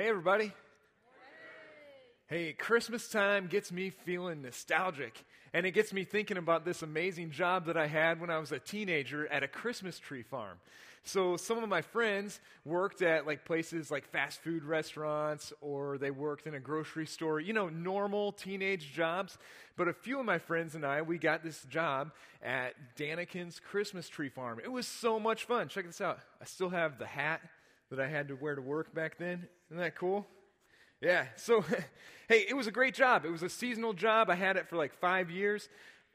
Hey, everybody. Hey, Christmas time gets me feeling nostalgic, and it gets me thinking about this amazing job that I had when I was a teenager at a Christmas tree farm. So, some of my friends worked at like places like fast food restaurants, or they worked in a grocery store, you know, normal teenage jobs. But a few of my friends and I, we got this job at Daniken's Christmas tree farm. It was so much fun. Check this out. I still have the hat that I had to wear to work back then. Isn't that cool? Yeah. So, hey, it was a great job. It was a seasonal job. I had it for like five years.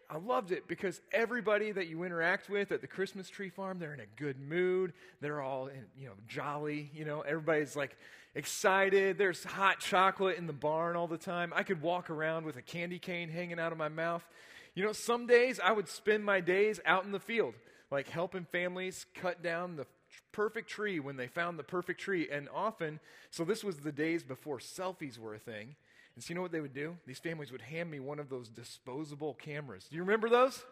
I loved it because everybody that you interact with at the Christmas tree farm, they're in a good mood. They're all, in, you know, jolly. You know, everybody's like excited. There's hot chocolate in the barn all the time. I could walk around with a candy cane hanging out of my mouth. You know, some days I would spend my days out in the field, like helping families cut down the perfect tree when they found the perfect tree. And often, so this was the days before selfies were a thing. And so you know what they would do? These families would hand me one of those disposable cameras. Do you remember those?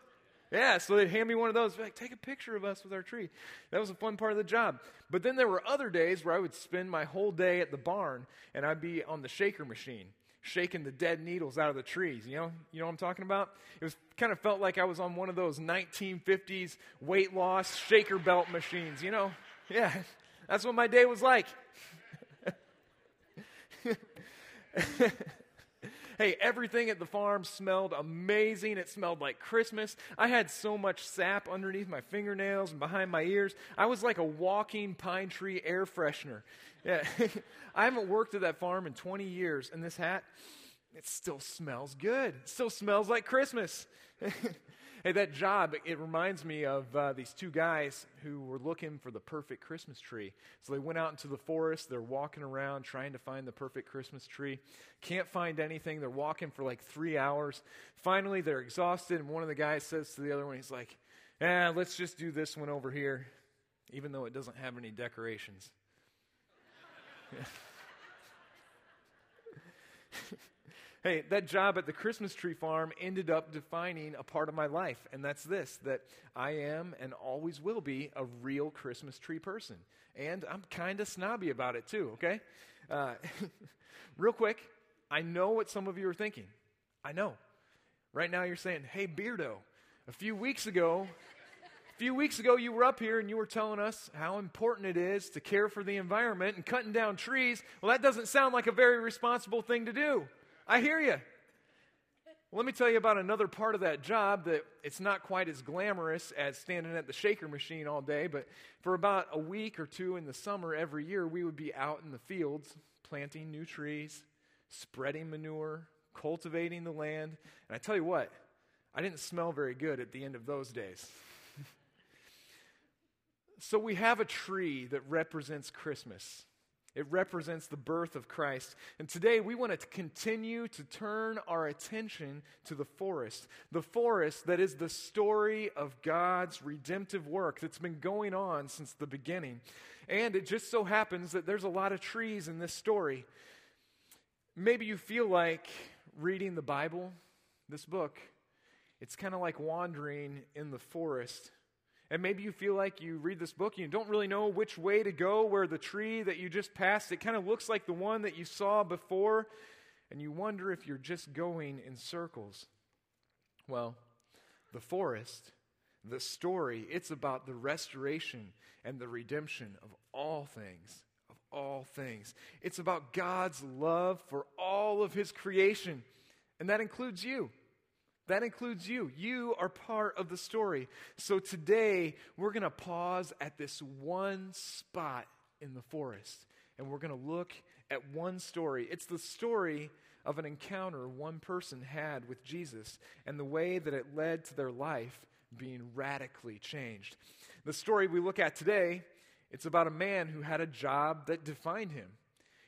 Yeah, so they'd hand me one of those, like, take a picture of us with our tree. That was a fun part of the job. But then there were other days where I would spend my whole day at the barn and I'd be on the shaker machine, shaking the dead needles out of the trees. You know, you know what I'm talking about? It was kind of felt like I was on one of those 1950s weight loss shaker belt machines, you know? Yeah, that's what my day was like. hey, everything at the farm smelled amazing. It smelled like Christmas. I had so much sap underneath my fingernails and behind my ears. I was like a walking pine tree air freshener. Yeah. I haven't worked at that farm in 20 years, and this hat, it still smells good. It still smells like Christmas. Hey, that job, it reminds me of uh, these two guys who were looking for the perfect Christmas tree. So they went out into the forest. They're walking around trying to find the perfect Christmas tree. Can't find anything. They're walking for like three hours. Finally, they're exhausted, and one of the guys says to the other one, he's like, eh, let's just do this one over here, even though it doesn't have any decorations. Hey, that job at the Christmas tree farm ended up defining a part of my life, and that's this that I am and always will be a real Christmas tree person. And I'm kind of snobby about it too, okay? Uh, real quick, I know what some of you are thinking. I know. Right now you're saying, hey, Beardo, a few weeks ago, a few weeks ago, you were up here and you were telling us how important it is to care for the environment and cutting down trees. Well, that doesn't sound like a very responsible thing to do. I hear you. Let me tell you about another part of that job that it's not quite as glamorous as standing at the shaker machine all day, but for about a week or two in the summer every year, we would be out in the fields planting new trees, spreading manure, cultivating the land. And I tell you what, I didn't smell very good at the end of those days. so we have a tree that represents Christmas. It represents the birth of Christ. And today we want to continue to turn our attention to the forest. The forest that is the story of God's redemptive work that's been going on since the beginning. And it just so happens that there's a lot of trees in this story. Maybe you feel like reading the Bible, this book, it's kind of like wandering in the forest and maybe you feel like you read this book and you don't really know which way to go, where the tree that you just passed, it kind of looks like the one that you saw before, and you wonder if you're just going in circles. Well, the forest, the story, it's about the restoration and the redemption of all things. Of all things. It's about God's love for all of His creation, and that includes you. That includes you. You are part of the story. So today, we're going to pause at this one spot in the forest, and we're going to look at one story. It's the story of an encounter one person had with Jesus and the way that it led to their life being radically changed. The story we look at today, it's about a man who had a job that defined him.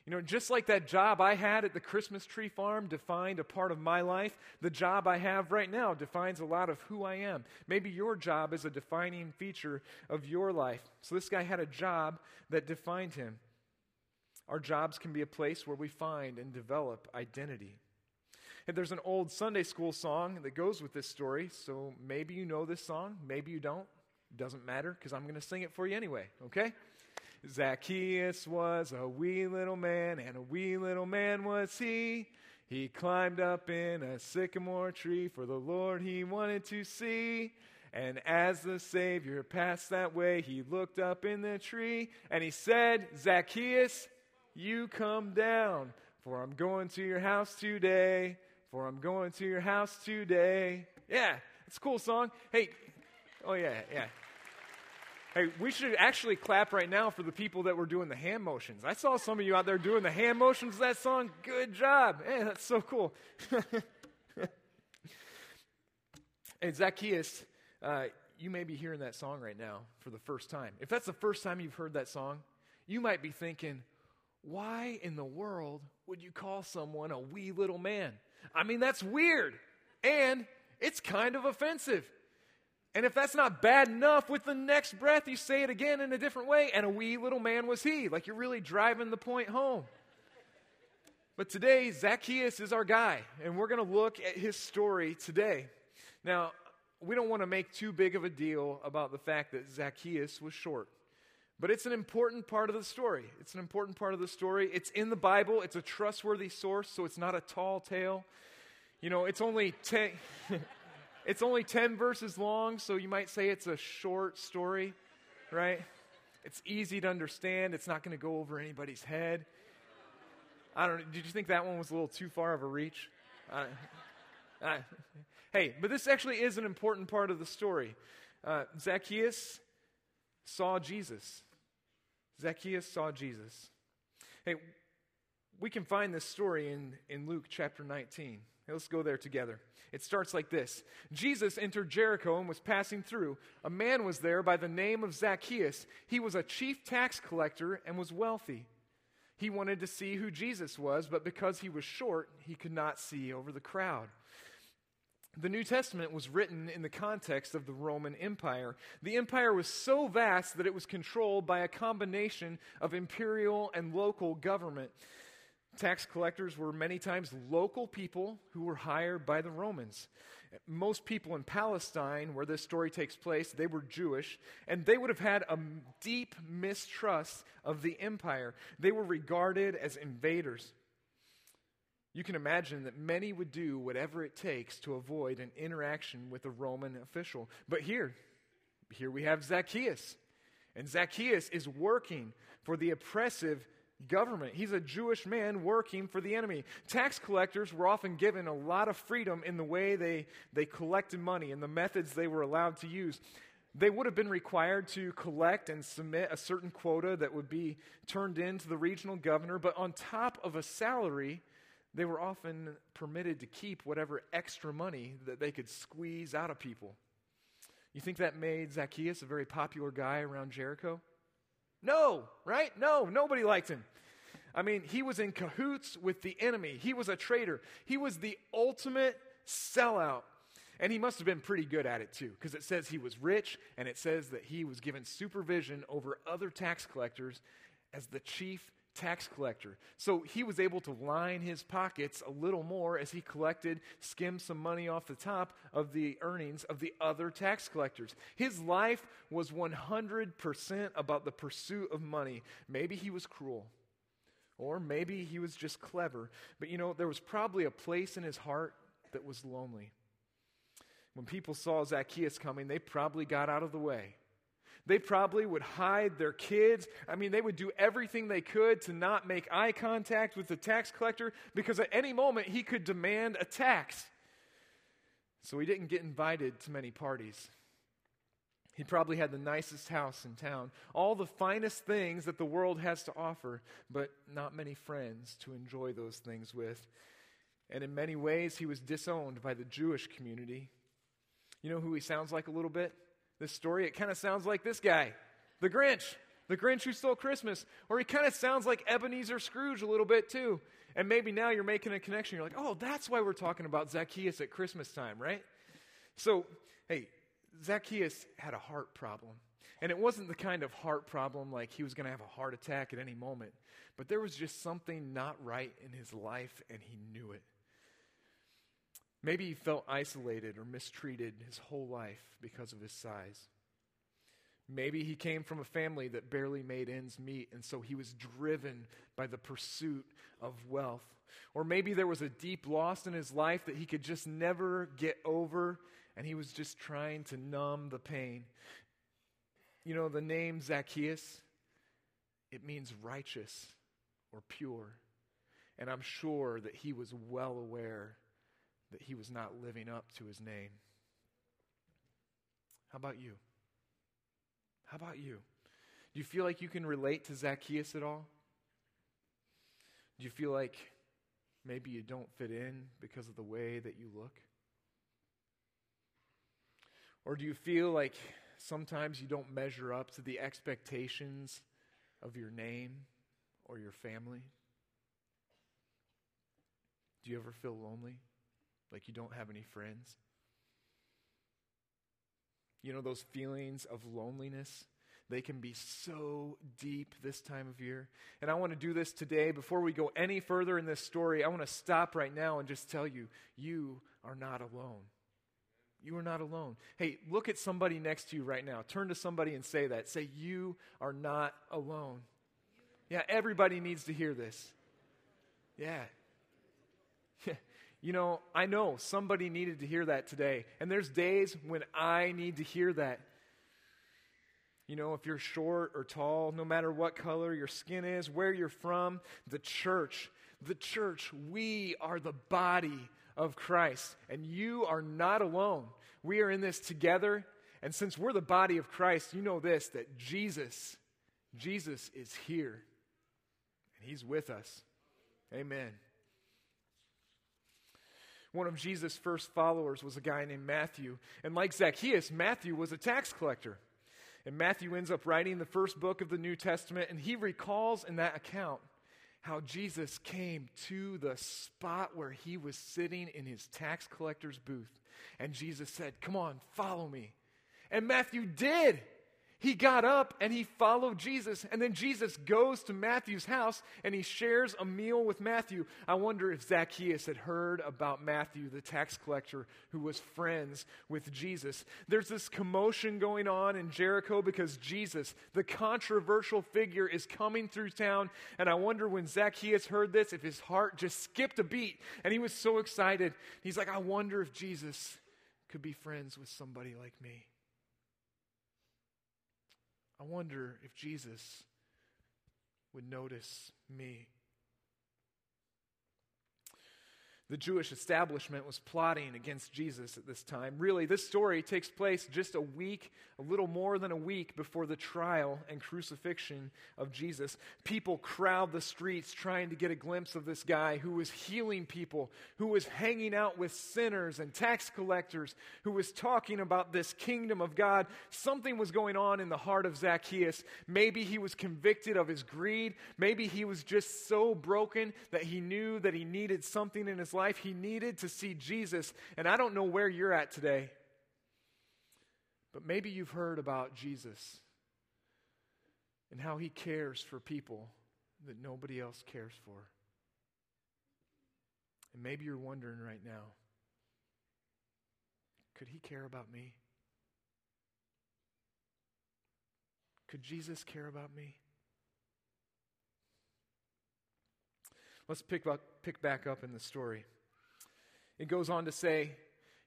You know, just like that job I had at the Christmas tree farm defined a part of my life, the job I have right now defines a lot of who I am. Maybe your job is a defining feature of your life. So this guy had a job that defined him. Our jobs can be a place where we find and develop identity. And there's an old Sunday school song that goes with this story, so maybe you know this song, maybe you don't. Doesn't matter because I'm going to sing it for you anyway, okay? Zacchaeus was a wee little man, and a wee little man was he. He climbed up in a sycamore tree for the Lord he wanted to see. And as the Savior passed that way, he looked up in the tree and he said, Zacchaeus, you come down, for I'm going to your house today. For I'm going to your house today. Yeah, it's a cool song. Hey, oh, yeah, yeah. Hey, we should actually clap right now for the people that were doing the hand motions. I saw some of you out there doing the hand motions of that song. Good job. Hey, that's so cool. hey, Zacchaeus, uh, you may be hearing that song right now for the first time. If that's the first time you've heard that song, you might be thinking, why in the world would you call someone a wee little man? I mean, that's weird. And it's kind of offensive. And if that's not bad enough, with the next breath, you say it again in a different way, and a wee little man was he. Like you're really driving the point home. But today, Zacchaeus is our guy, and we're going to look at his story today. Now, we don't want to make too big of a deal about the fact that Zacchaeus was short. But it's an important part of the story. It's an important part of the story. It's in the Bible. It's a trustworthy source, so it's not a tall tale. You know, it's only 10 It's only 10 verses long, so you might say it's a short story, right? It's easy to understand. It's not going to go over anybody's head. I don't know. Did you think that one was a little too far of a reach? Hey, but this actually is an important part of the story. Uh, Zacchaeus saw Jesus. Zacchaeus saw Jesus. Hey, we can find this story in, in Luke chapter 19. Let's go there together. It starts like this Jesus entered Jericho and was passing through. A man was there by the name of Zacchaeus. He was a chief tax collector and was wealthy. He wanted to see who Jesus was, but because he was short, he could not see over the crowd. The New Testament was written in the context of the Roman Empire. The empire was so vast that it was controlled by a combination of imperial and local government. Tax collectors were many times local people who were hired by the Romans. Most people in Palestine, where this story takes place, they were Jewish, and they would have had a deep mistrust of the empire. They were regarded as invaders. You can imagine that many would do whatever it takes to avoid an interaction with a Roman official. But here, here we have Zacchaeus. And Zacchaeus is working for the oppressive government. He's a Jewish man working for the enemy. Tax collectors were often given a lot of freedom in the way they, they collected money and the methods they were allowed to use. They would have been required to collect and submit a certain quota that would be turned in to the regional governor, but on top of a salary, they were often permitted to keep whatever extra money that they could squeeze out of people. You think that made Zacchaeus a very popular guy around Jericho? No, right? No, nobody liked him. I mean, he was in cahoots with the enemy. He was a traitor. He was the ultimate sellout. And he must have been pretty good at it too, because it says he was rich and it says that he was given supervision over other tax collectors as the chief tax collector. So he was able to line his pockets a little more as he collected, skimmed some money off the top of the earnings of the other tax collectors. His life was 100% about the pursuit of money. Maybe he was cruel. Or maybe he was just clever. But you know, there was probably a place in his heart that was lonely. When people saw Zacchaeus coming, they probably got out of the way. They probably would hide their kids. I mean, they would do everything they could to not make eye contact with the tax collector because at any moment he could demand a tax. So he didn't get invited to many parties. He probably had the nicest house in town, all the finest things that the world has to offer, but not many friends to enjoy those things with. And in many ways, he was disowned by the Jewish community. You know who he sounds like a little bit? This story, it kind of sounds like this guy, the Grinch, the Grinch who stole Christmas. Or he kind of sounds like Ebenezer Scrooge a little bit too. And maybe now you're making a connection. You're like, oh, that's why we're talking about Zacchaeus at Christmas time, right? So, hey, Zacchaeus had a heart problem. And it wasn't the kind of heart problem like he was going to have a heart attack at any moment, but there was just something not right in his life, and he knew it. Maybe he felt isolated or mistreated his whole life because of his size. Maybe he came from a family that barely made ends meet, and so he was driven by the pursuit of wealth. Or maybe there was a deep loss in his life that he could just never get over, and he was just trying to numb the pain. You know, the name Zacchaeus, it means righteous or pure. And I'm sure that he was well aware that he was not living up to his name. How about you? How about you? Do you feel like you can relate to Zacchaeus at all? Do you feel like maybe you don't fit in because of the way that you look? Or do you feel like sometimes you don't measure up to the expectations of your name or your family? Do you ever feel lonely? Like you don't have any friends? You know, those feelings of loneliness, they can be so deep this time of year. And I want to do this today. Before we go any further in this story, I want to stop right now and just tell you, you are not alone. You are not alone. Hey, look at somebody next to you right now. Turn to somebody and say that. Say, You are not alone. Yeah, everybody needs to hear this. Yeah. You know, I know somebody needed to hear that today. And there's days when I need to hear that. You know, if you're short or tall, no matter what color your skin is, where you're from, the church, the church, we are the body of Christ. And you are not alone. We are in this together. And since we're the body of Christ, you know this that Jesus, Jesus is here. And he's with us. Amen. One of Jesus' first followers was a guy named Matthew. And like Zacchaeus, Matthew was a tax collector. And Matthew ends up writing the first book of the New Testament, and he recalls in that account how Jesus came to the spot where he was sitting in his tax collector's booth. And Jesus said, Come on, follow me. And Matthew did. He got up and he followed Jesus. And then Jesus goes to Matthew's house and he shares a meal with Matthew. I wonder if Zacchaeus had heard about Matthew, the tax collector who was friends with Jesus. There's this commotion going on in Jericho because Jesus, the controversial figure, is coming through town. And I wonder when Zacchaeus heard this, if his heart just skipped a beat and he was so excited. He's like, I wonder if Jesus could be friends with somebody like me. I wonder if Jesus would notice me. The Jewish establishment was plotting against Jesus at this time. Really, this story takes place just a week, a little more than a week before the trial and crucifixion of Jesus. People crowd the streets trying to get a glimpse of this guy who was healing people, who was hanging out with sinners and tax collectors, who was talking about this kingdom of God. Something was going on in the heart of Zacchaeus. Maybe he was convicted of his greed. Maybe he was just so broken that he knew that he needed something in his life, he needed to see Jesus. And I don't know where you're at today, but maybe you've heard about Jesus and how he cares for people that nobody else cares for. And maybe you're wondering right now could he care about me? Could Jesus care about me? Let's pick, up, pick back up in the story. It goes on to say,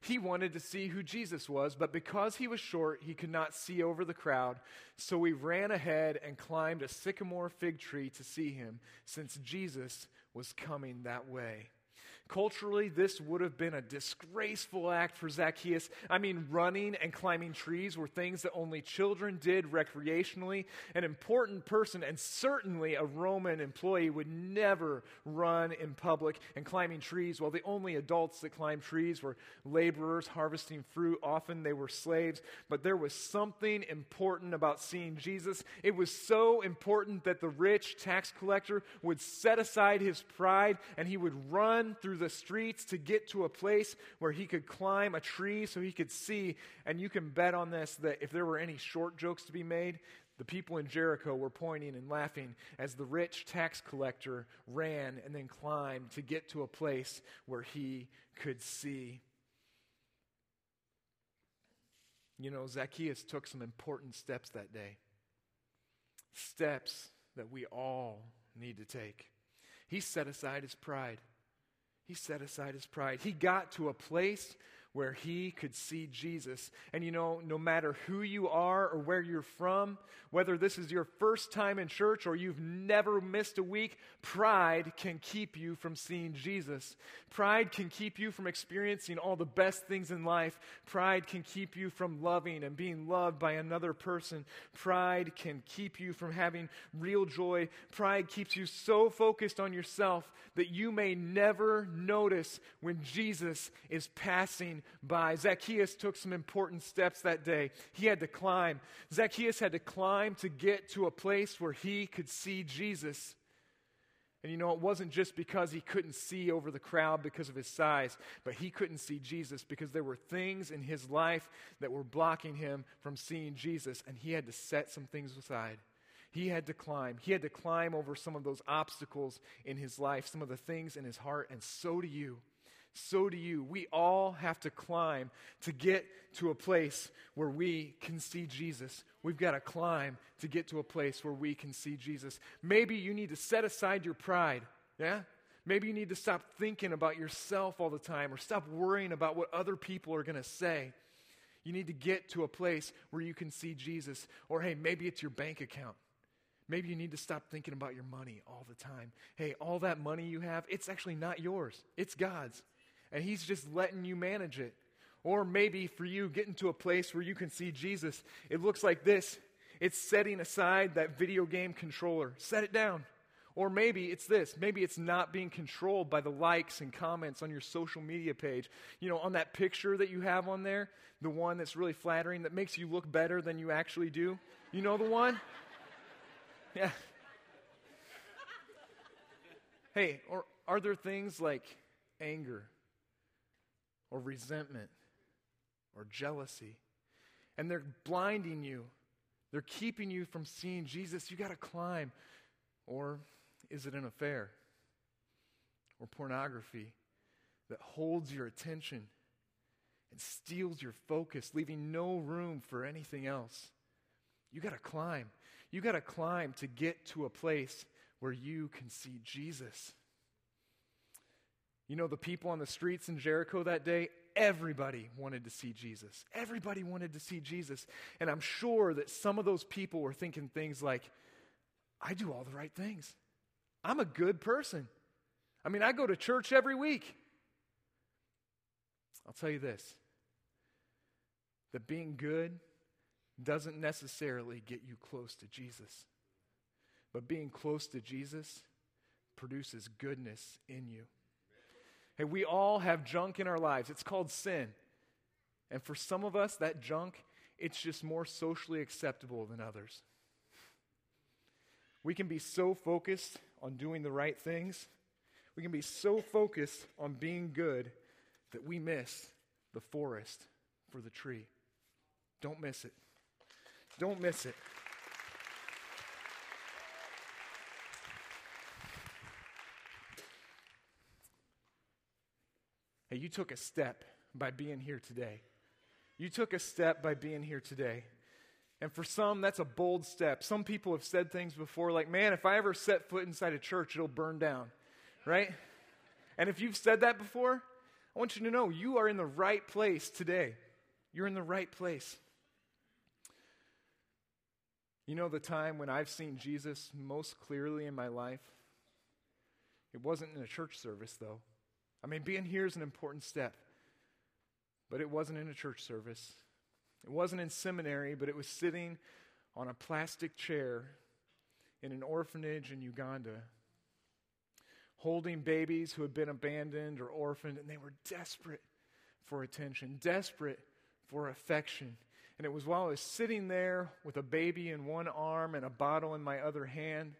he wanted to see who Jesus was, but because he was short, he could not see over the crowd. So he ran ahead and climbed a sycamore fig tree to see him, since Jesus was coming that way. Culturally, this would have been a disgraceful act for Zacchaeus. I mean, running and climbing trees were things that only children did recreationally. An important person, and certainly a Roman employee, would never run in public and climbing trees. While the only adults that climbed trees were laborers harvesting fruit, often they were slaves. But there was something important about seeing Jesus. It was so important that the rich tax collector would set aside his pride and he would run through the streets to get to a place where he could climb a tree so he could see. And you can bet on this that if there were any short jokes to be made, the people in Jericho were pointing and laughing as the rich tax collector ran and then climbed to get to a place where he could see. You know, Zacchaeus took some important steps that day. Steps that we all need to take. He set aside his pride. He set aside his pride. He got to a place where he could see Jesus. And you know, no matter who you are or where you're from, whether this is your first time in church or you've never missed a week, pride can keep you from seeing Jesus. Pride can keep you from experiencing all the best things in life. Pride can keep you from loving and being loved by another person. Pride can keep you from having real joy. Pride keeps you so focused on yourself that you may never notice when Jesus is passing by. Zacchaeus took some important steps that day. He had to climb. Zacchaeus had to climb to get to a place where he could see Jesus. And you know, it wasn't just because he couldn't see over the crowd because of his size, but he couldn't see Jesus because there were things in his life that were blocking him from seeing Jesus, and he had to set some things aside. He had to climb. He had to climb over some of those obstacles in his life, some of the things in his heart, and so do you so do you. We all have to climb to get to a place where we can see Jesus. We've got to climb to get to a place where we can see Jesus. Maybe you need to set aside your pride, yeah? Maybe you need to stop thinking about yourself all the time or stop worrying about what other people are going to say. You need to get to a place where you can see Jesus. Or, hey, maybe it's your bank account. Maybe you need to stop thinking about your money all the time. Hey, all that money you have, it's actually not yours, it's God's and He's just letting you manage it. Or maybe for you, getting to a place where you can see Jesus, it looks like this it's setting aside that video game controller, set it down. Or maybe it's this. Maybe it's not being controlled by the likes and comments on your social media page. You know, on that picture that you have on there, the one that's really flattering, that makes you look better than you actually do. You know the one? Yeah. Hey, or are there things like anger or resentment or jealousy. And they're blinding you. They're keeping you from seeing Jesus. You got to climb. Or is it an affair or pornography that holds your attention and steals your focus, leaving no room for anything else? You got to climb. You got to climb to get to a place where you can see Jesus. You know, the people on the streets in Jericho that day, everybody wanted to see Jesus. Everybody wanted to see Jesus. And I'm sure that some of those people were thinking things like, I do all the right things. I'm a good person. I mean, I go to church every week. I'll tell you this that being good doesn't necessarily get you close to Jesus, but being close to Jesus produces goodness in you. Hey, we all have junk in our lives. It's called sin. And for some of us, that junk, it's just more socially acceptable than others. We can be so focused on doing the right things, we can be so focused on being good that we miss the forest for the tree. Don't miss it. Don't miss it. Hey, you took a step by being here today. You took a step by being here today. And for some, that's a bold step. Some people have said things before like, man, if I ever set foot inside a church, it'll burn down, right? And if you've said that before, I want you to know you are in the right place today. You're in the right place. You know the time when I've seen Jesus most clearly in my life? It wasn't in a church service, though. I mean, being here is an important step, but it wasn't in a church service. It wasn't in seminary, but it was sitting on a plastic chair in an orphanage in Uganda, holding babies who had been abandoned or orphaned, and they were desperate for attention, desperate for affection. And it was while I was sitting there with a baby in one arm and a bottle in my other hand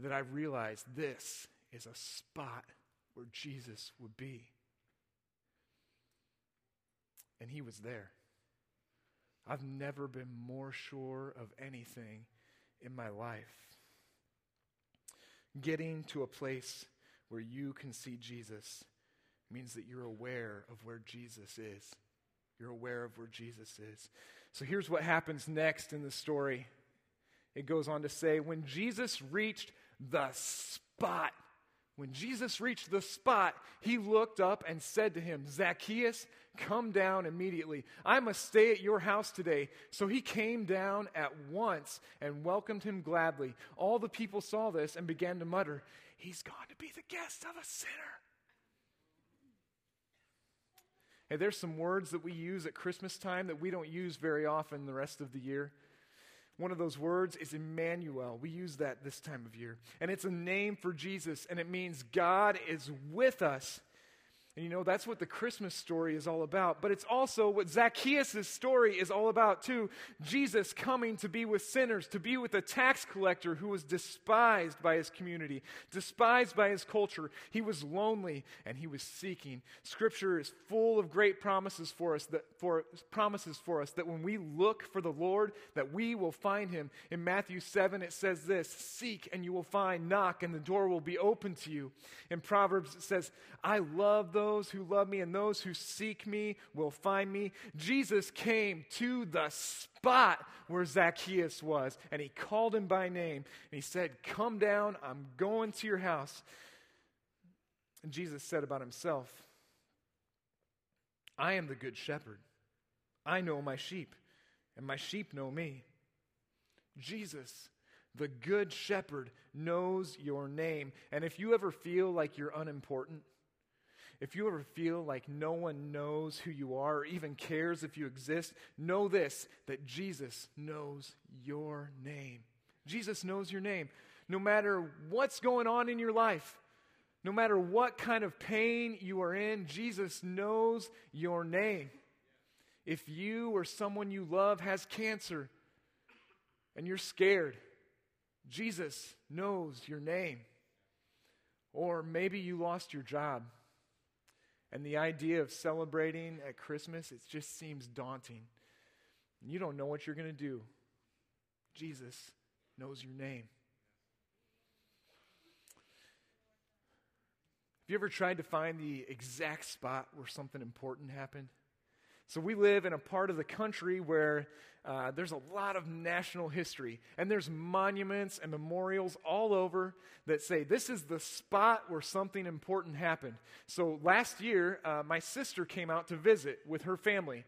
that I realized this is a spot where Jesus would be. And he was there. I've never been more sure of anything in my life. Getting to a place where you can see Jesus means that you're aware of where Jesus is. You're aware of where Jesus is. So here's what happens next in the story. It goes on to say, when Jesus reached the spot, when Jesus reached the spot, he looked up and said to him, Zacchaeus, come down immediately. I must stay at your house today. So he came down at once and welcomed him gladly. All the people saw this and began to mutter, He's gone to be the guest of a sinner. Hey, there's some words that we use at Christmas time that we don't use very often the rest of the year. One of those words is Emmanuel. We use that this time of year. And it's a name for Jesus, and it means God is with us. And you know, that's what the Christmas story is all about. But it's also what Zacchaeus' story is all about, too. Jesus coming to be with sinners, to be with a tax collector who was despised by his community, despised by his culture. He was lonely and he was seeking. Scripture is full of great promises for us that for promises for us that when we look for the Lord, that we will find him. In Matthew 7, it says this: seek and you will find, knock, and the door will be open to you. In Proverbs, it says, I love those those who love me and those who seek me will find me. Jesus came to the spot where Zacchaeus was, and he called him by name. And he said, Come down, I'm going to your house. And Jesus said about himself, I am the good shepherd. I know my sheep, and my sheep know me. Jesus, the good shepherd, knows your name. And if you ever feel like you're unimportant, if you ever feel like no one knows who you are or even cares if you exist, know this that Jesus knows your name. Jesus knows your name. No matter what's going on in your life, no matter what kind of pain you are in, Jesus knows your name. If you or someone you love has cancer and you're scared, Jesus knows your name. Or maybe you lost your job and the idea of celebrating at Christmas, it just seems daunting. You don't know what you're going to do. Jesus knows your name. Have you ever tried to find the exact spot where something important happened? So, we live in a part of the country where uh, there's a lot of national history, and there's monuments and memorials all over that say this is the spot where something important happened. So, last year, uh, my sister came out to visit with her family.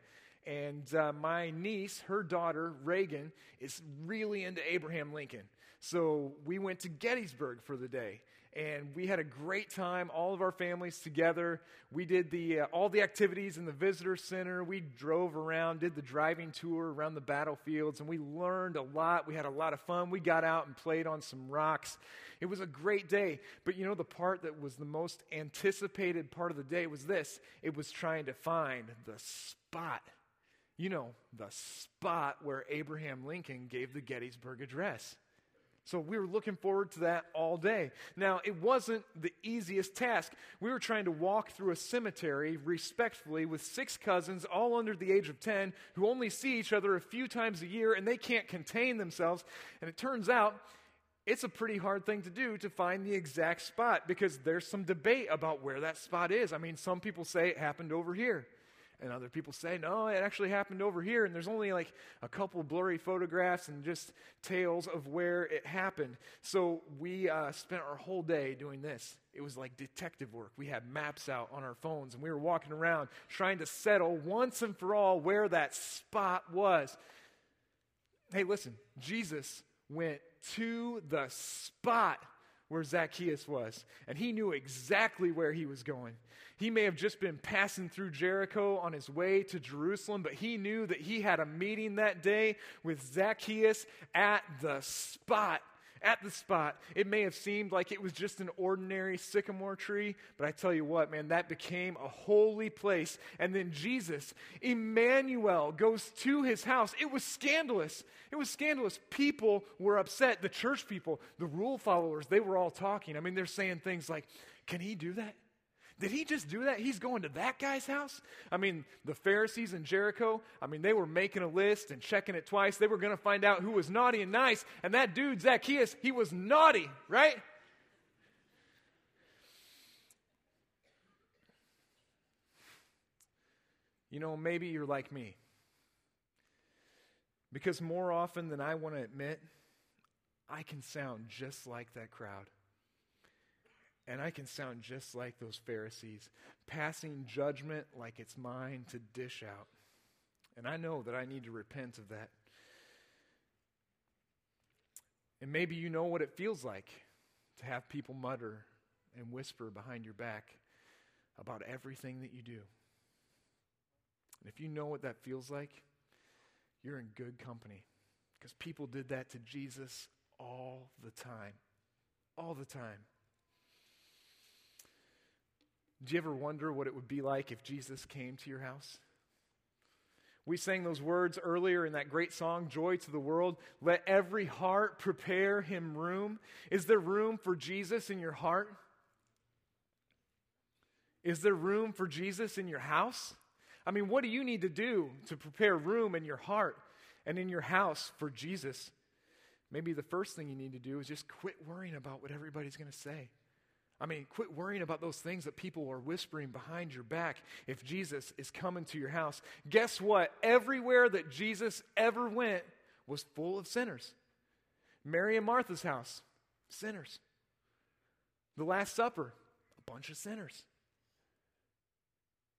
And uh, my niece, her daughter, Reagan, is really into Abraham Lincoln. So we went to Gettysburg for the day and we had a great time all of our families together. We did the uh, all the activities in the visitor center. We drove around did the driving tour around the battlefields and we learned a lot. We had a lot of fun. We got out and played on some rocks. It was a great day. But you know the part that was the most anticipated part of the day was this. It was trying to find the spot. You know the spot where abraham lincoln gave the gettysburg address so we were looking forward to that all day. Now, it wasn't the easiest task. We were trying to walk through a cemetery respectfully with six cousins, all under the age of 10, who only see each other a few times a year and they can't contain themselves. And it turns out it's a pretty hard thing to do to find the exact spot because there's some debate about where that spot is. I mean, some people say it happened over here. And other people say, no, it actually happened over here. And there's only like a couple blurry photographs and just tales of where it happened. So we uh, spent our whole day doing this. It was like detective work. We had maps out on our phones and we were walking around trying to settle once and for all where that spot was. Hey, listen, Jesus went to the spot where Zacchaeus was, and he knew exactly where he was going. He may have just been passing through Jericho on his way to Jerusalem, but he knew that he had a meeting that day with Zacchaeus at the spot. At the spot. It may have seemed like it was just an ordinary sycamore tree, but I tell you what, man, that became a holy place. And then Jesus, Emmanuel, goes to his house. It was scandalous. It was scandalous. People were upset. The church people, the rule followers, they were all talking. I mean, they're saying things like, Can he do that? Did he just do that? He's going to that guy's house? I mean, the Pharisees in Jericho, I mean, they were making a list and checking it twice. They were going to find out who was naughty and nice. And that dude, Zacchaeus, he was naughty, right? You know, maybe you're like me. Because more often than I want to admit, I can sound just like that crowd. And I can sound just like those Pharisees, passing judgment like it's mine to dish out. And I know that I need to repent of that. And maybe you know what it feels like to have people mutter and whisper behind your back about everything that you do. And if you know what that feels like, you're in good company. Because people did that to Jesus all the time. All the time. Do you ever wonder what it would be like if Jesus came to your house? We sang those words earlier in that great song, Joy to the World. Let every heart prepare him room. Is there room for Jesus in your heart? Is there room for Jesus in your house? I mean, what do you need to do to prepare room in your heart and in your house for Jesus? Maybe the first thing you need to do is just quit worrying about what everybody's going to say. I mean, quit worrying about those things that people are whispering behind your back if Jesus is coming to your house. Guess what? Everywhere that Jesus ever went was full of sinners. Mary and Martha's house, sinners. The Last Supper, a bunch of sinners.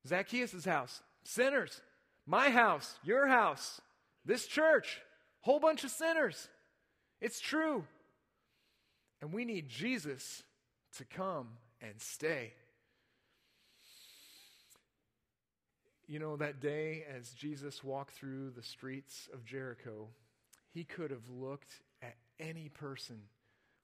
Zacchaeus' house, sinners. My house, your house, this church, whole bunch of sinners. It's true. And we need Jesus to come and stay. You know, that day as Jesus walked through the streets of Jericho, he could have looked at any person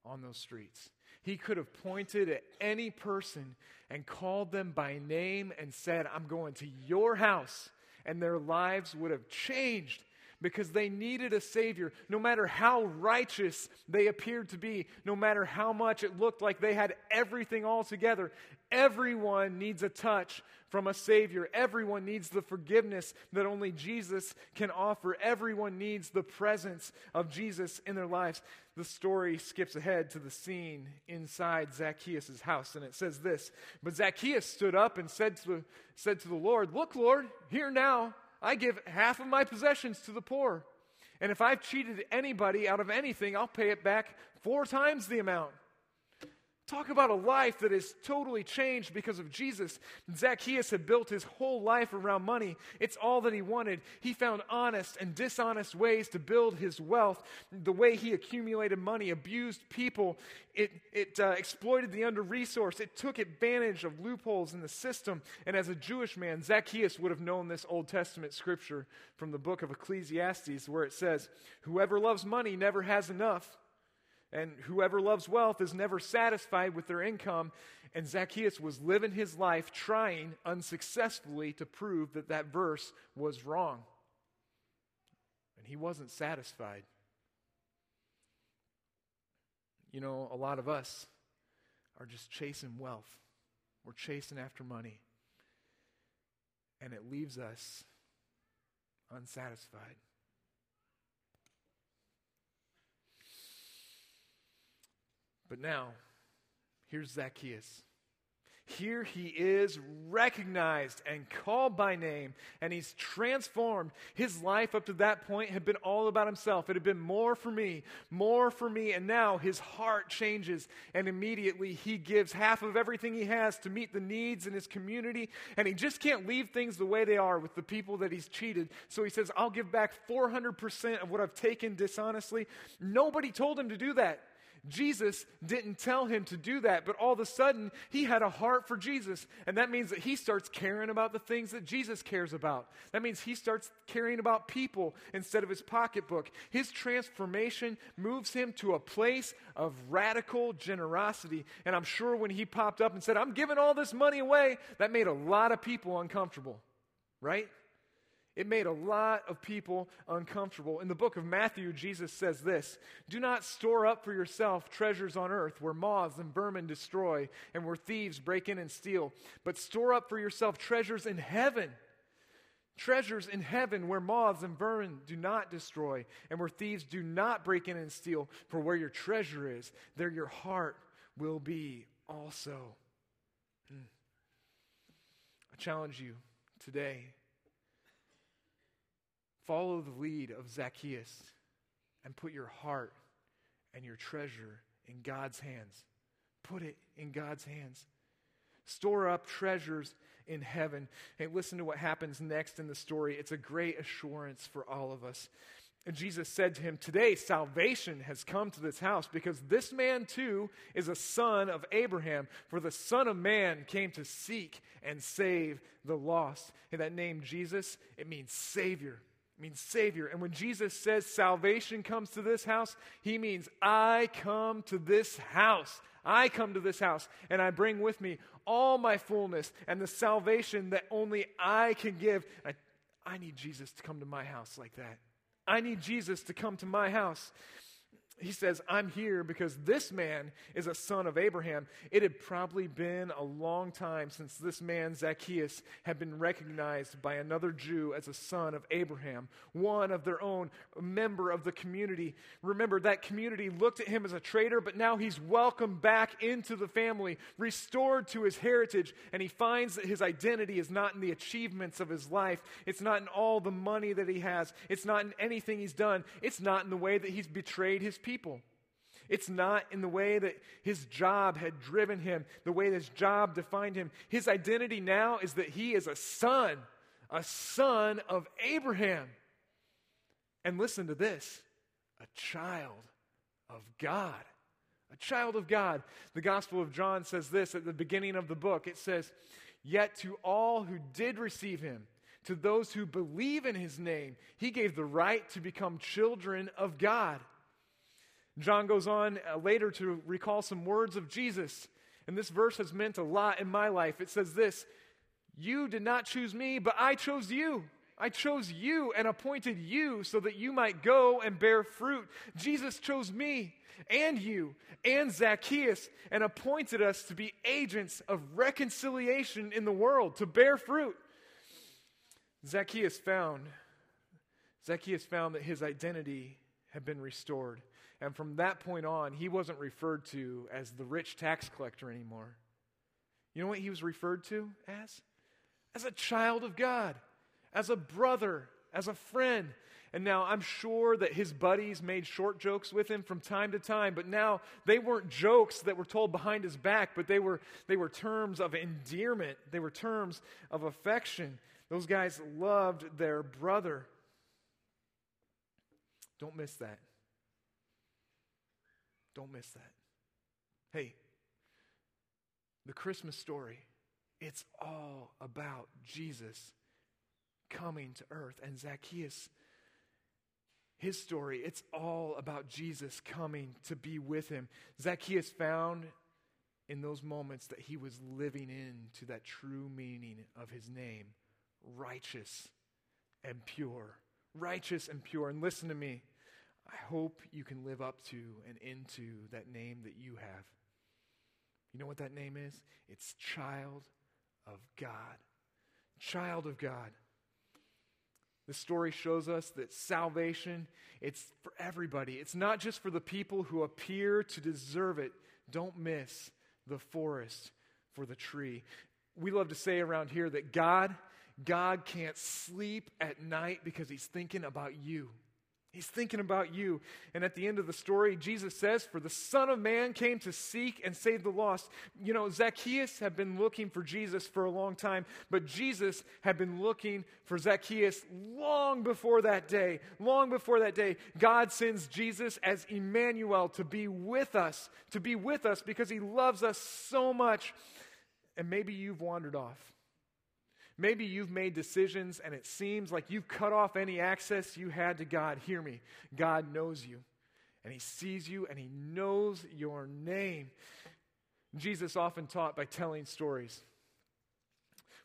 on those streets. He could have pointed at any person and called them by name and said, I'm going to your house. And their lives would have changed because they needed a Savior. No matter how righteous they appeared to be, no matter how much it looked like they had everything all together, everyone needs a touch from a Savior. Everyone needs the forgiveness that only Jesus can offer. Everyone needs the presence of Jesus in their lives. The story skips ahead to the scene inside Zacchaeus' house, and it says this But Zacchaeus stood up and said to, said to the Lord, Look, Lord, here now. I give half of my possessions to the poor. And if I've cheated anybody out of anything, I'll pay it back four times the amount. Talk about a life that is totally changed because of Jesus. Zacchaeus had built his whole life around money. It's all that he wanted. He found honest and dishonest ways to build his wealth. The way he accumulated money abused people. It, it uh, exploited the under resourced. It took advantage of loopholes in the system. And as a Jewish man, Zacchaeus would have known this Old Testament scripture from the book of Ecclesiastes where it says, Whoever loves money never has enough and whoever loves wealth is never satisfied with their income. And Zacchaeus was living his life trying unsuccessfully to prove that that verse was wrong. And he wasn't satisfied. You know, a lot of us are just chasing wealth, we're chasing after money. And it leaves us unsatisfied. But now, here's Zacchaeus. Here he is recognized and called by name, and he's transformed. His life up to that point had been all about himself. It had been more for me, more for me. And now his heart changes, and immediately he gives half of everything he has to meet the needs in his community. And he just can't leave things the way they are with the people that he's cheated. So he says, I'll give back 400% of what I've taken dishonestly. Nobody told him to do that. Jesus didn't tell him to do that, but all of a sudden he had a heart for Jesus. And that means that he starts caring about the things that Jesus cares about. That means he starts caring about people instead of his pocketbook. His transformation moves him to a place of radical generosity. And I'm sure when he popped up and said, I'm giving all this money away, that made a lot of people uncomfortable, right? It made a lot of people uncomfortable. In the book of Matthew, Jesus says this Do not store up for yourself treasures on earth where moths and vermin destroy and where thieves break in and steal, but store up for yourself treasures in heaven. Treasures in heaven where moths and vermin do not destroy and where thieves do not break in and steal. For where your treasure is, there your heart will be also. Hmm. I challenge you today Follow the lead of Zacchaeus and put your heart and your treasure in God's hands. Put it in God's hands. Store up treasures in heaven. Hey, listen to what happens next in the story. It's a great assurance for all of us. And Jesus said to him, Today salvation has come to this house because this man too is a son of Abraham. For the Son of Man came to seek and save the lost. And that name, Jesus, it means Savior. It means Savior. And when Jesus says salvation comes to this house, he means I come to this house. I come to this house and I bring with me all my fullness and the salvation that only I can give. I, I need Jesus to come to my house like that. I need Jesus to come to my house he says, I'm here because this man is a son of Abraham. It had probably been a long time since this man, Zacchaeus, had been recognized by another Jew as a son of Abraham, one of their own, a member of the community. Remember, that community looked at him as a traitor, but now he's welcomed back into the family, restored to his heritage, and he finds that his identity is not in the achievements of his life. It's not in all the money that he has. It's not in anything he's done. It's not in the way that he's betrayed his people. It's not in the way that his job had driven him, the way his job defined him. His identity now is that he is a son, a son of Abraham. And listen to this a child of God. A child of God. The Gospel of John says this at the beginning of the book. It says, Yet to all who did receive him, to those who believe in his name, he gave the right to become children of God John goes on uh, later to recall some words of Jesus. And this verse has meant a lot in my life. It says this You did not choose me, but I chose you. I chose you and appointed you so that you might go and bear fruit. Jesus chose me and you and Zacchaeus and appointed us to be agents of reconciliation in the world, to bear fruit. Zacchaeus found Zacchaeus found that his identity had been restored. And from that point on, he wasn't referred to as the rich tax collector anymore. You know what he was referred to as? As a child of God, as a brother, as a friend. And now I'm sure that his buddies made short jokes with him from time to time, but now they weren't jokes that were told behind his back, but they were, they were terms of endearment, they were terms of affection. Those guys loved their brother. Don't miss that. Don't miss that. Hey, the Christmas story, it's all about Jesus coming to earth. And Zacchaeus, his story, it's all about Jesus coming to be with him. Zacchaeus found in those moments that he was living into that true meaning of his name righteous and pure. Righteous and pure. And listen to me. I hope you can live up to and into that name that you have. You know what that name is? It's child of God. Child of God. The story shows us that salvation, it's for everybody. It's not just for the people who appear to deserve it. Don't miss the forest for the tree. We love to say around here that God, God can't sleep at night because he's thinking about you. He's thinking about you. And at the end of the story, Jesus says, For the Son of Man came to seek and save the lost. You know, Zacchaeus had been looking for Jesus for a long time, but Jesus had been looking for Zacchaeus long before that day. Long before that day, God sends Jesus as Emmanuel to be with us, to be with us because he loves us so much. And maybe you've wandered off. Maybe you've made decisions and it seems like you've cut off any access you had to God. Hear me. God knows you and He sees you and He knows your name. Jesus often taught by telling stories.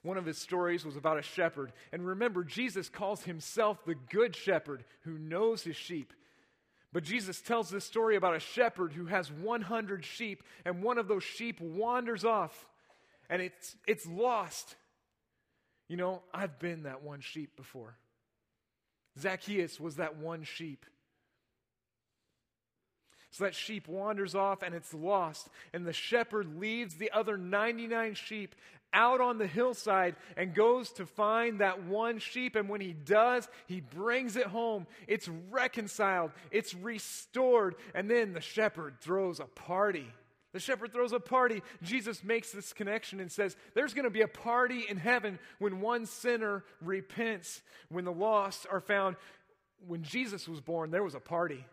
One of his stories was about a shepherd. And remember, Jesus calls himself the good shepherd who knows his sheep. But Jesus tells this story about a shepherd who has 100 sheep, and one of those sheep wanders off, and it's, it's lost. You know, I've been that one sheep before. Zacchaeus was that one sheep. So that sheep wanders off and it's lost. And the shepherd leads the other 99 sheep out on the hillside and goes to find that one sheep. And when he does, he brings it home. It's reconciled, it's restored. And then the shepherd throws a party. The shepherd throws a party. Jesus makes this connection and says, There's going to be a party in heaven when one sinner repents, when the lost are found. When Jesus was born, there was a party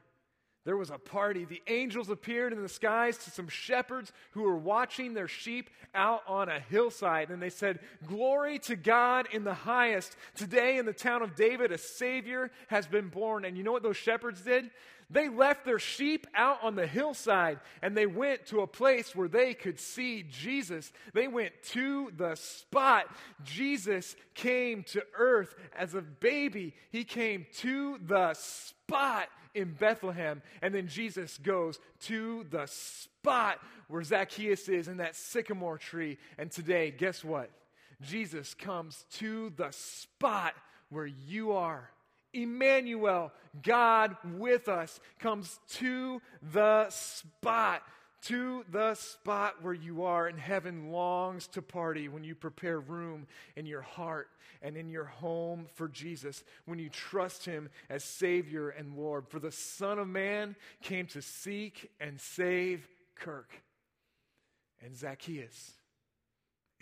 there was a party. The angels appeared in the skies to some shepherds who were watching their sheep out on a hillside. And they said, Glory to God in the highest. Today in the town of David, a Savior has been born. And you know what those shepherds did? They left their sheep out on the hillside and they went to a place where they could see Jesus. They went to the spot. Jesus came to earth as a baby, he came to the spot in Bethlehem. And then Jesus goes to the spot where Zacchaeus is in that sycamore tree. And today, guess what? Jesus comes to the spot where you are. Emmanuel, God with us, comes to the spot to the spot where you are, and heaven longs to party when you prepare room in your heart and in your home for Jesus, when you trust Him as Savior and Lord. For the Son of Man came to seek and save Kirk and Zacchaeus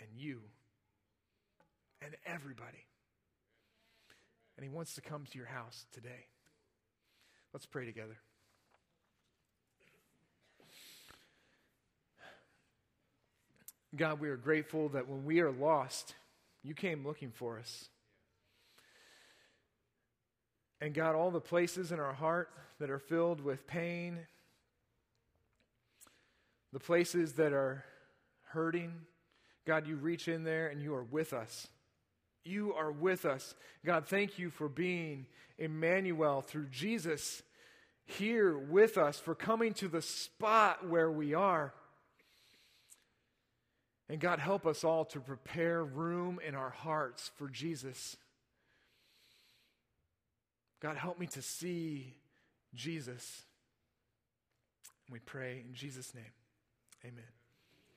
and you and everybody. And He wants to come to your house today. Let's pray together. God, we are grateful that when we are lost, you came looking for us. And God, all the places in our heart that are filled with pain, the places that are hurting, God, you reach in there and you are with us. You are with us. God, thank you for being Emmanuel through Jesus here with us, for coming to the spot where we are. And God, help us all to prepare room in our hearts for Jesus. God, help me to see Jesus. We pray in Jesus' name. Amen.